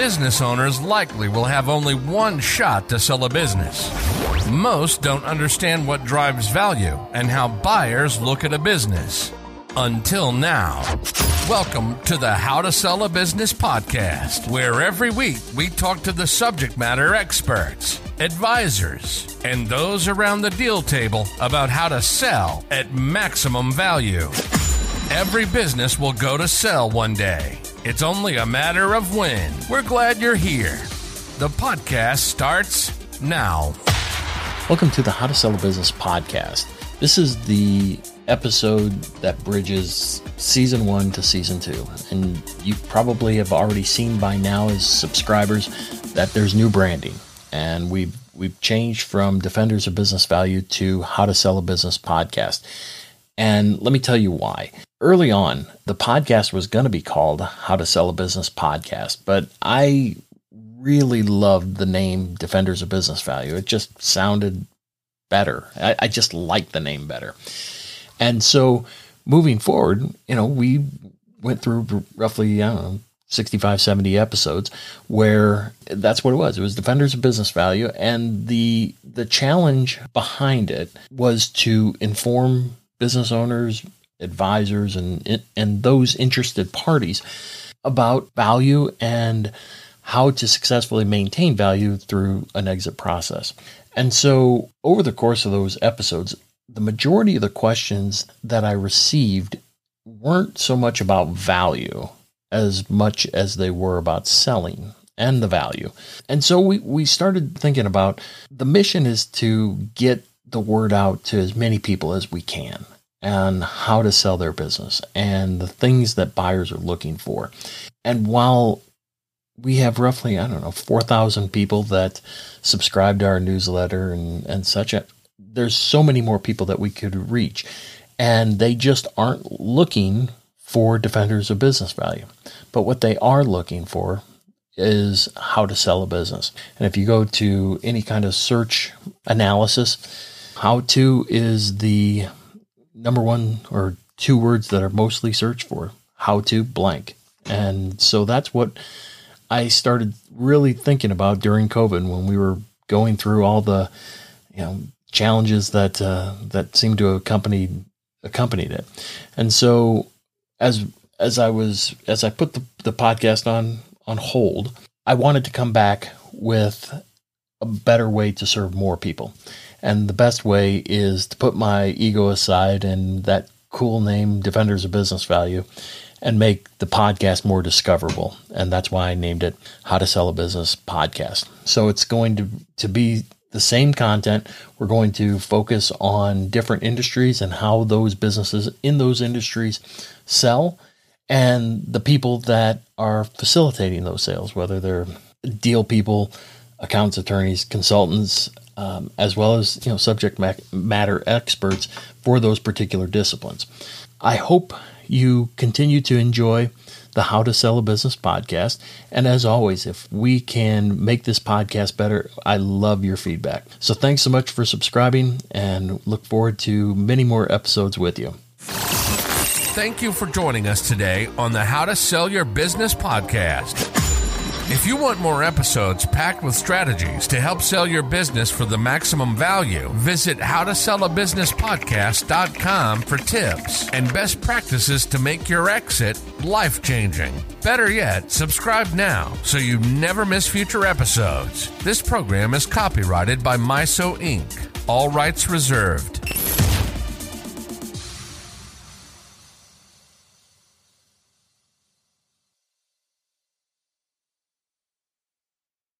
business owners likely will have only one shot to sell a business. Most don't understand what drives value and how buyers look at a business. Until now. Welcome to the How to Sell a Business podcast, where every week we talk to the subject matter experts, advisors, and those around the deal table about how to sell at maximum value. Every business will go to sell one day. It's only a matter of when. We're glad you're here. The podcast starts now. Welcome to the How to Sell a Business podcast. This is the episode that bridges season one to season two. And you probably have already seen by now as subscribers that there's new branding. And we've we've changed from Defenders of Business Value to How to Sell a Business podcast. And let me tell you why. Early on, the podcast was going to be called How to Sell a Business Podcast, but I really loved the name Defenders of Business Value. It just sounded better. I, I just liked the name better. And so moving forward, you know, we went through roughly, I don't know, 65, 70 episodes where that's what it was. It was Defenders of Business Value. And the the challenge behind it was to inform business owners, advisors, and and those interested parties about value and how to successfully maintain value through an exit process. And so over the course of those episodes, the majority of the questions that I received weren't so much about value as much as they were about selling and the value. And so we, we started thinking about the mission is to get the word out to as many people as we can and how to sell their business and the things that buyers are looking for. And while we have roughly, I don't know, 4,000 people that subscribe to our newsletter and, and such, uh, there's so many more people that we could reach. And they just aren't looking for defenders of business value. But what they are looking for is how to sell a business. And if you go to any kind of search analysis, how to is the number one or two words that are mostly searched for. How to blank. And so that's what I started really thinking about during COVID when we were going through all the, you know, challenges that uh, that seemed to accompany accompanied it. And so as as I was as I put the, the podcast on on hold, I wanted to come back with a better way to serve more people. And the best way is to put my ego aside and that cool name Defenders of Business Value and make the podcast more discoverable. And that's why I named it How to Sell a Business Podcast. So it's going to, to be the same content. We're going to focus on different industries and how those businesses in those industries sell and the people that are facilitating those sales, whether they're deal people, accounts attorneys, consultants, um, as well as you know subject matter experts for those particular disciplines. I hope you continue to enjoy the How to Sell a Business podcast. And as always, if we can make this podcast better, I love your feedback. So thanks so much for subscribing and look forward to many more episodes with you. Thank you for joining us today on the How to Sell Your Business podcast. If you want more episodes packed with strategies to help sell your business for the maximum value, visit howtosellabusinesspodcast.com for tips and best practices to make your exit life changing. Better yet, subscribe now so you never miss future episodes. This program is copyrighted by MISO Inc., all rights reserved.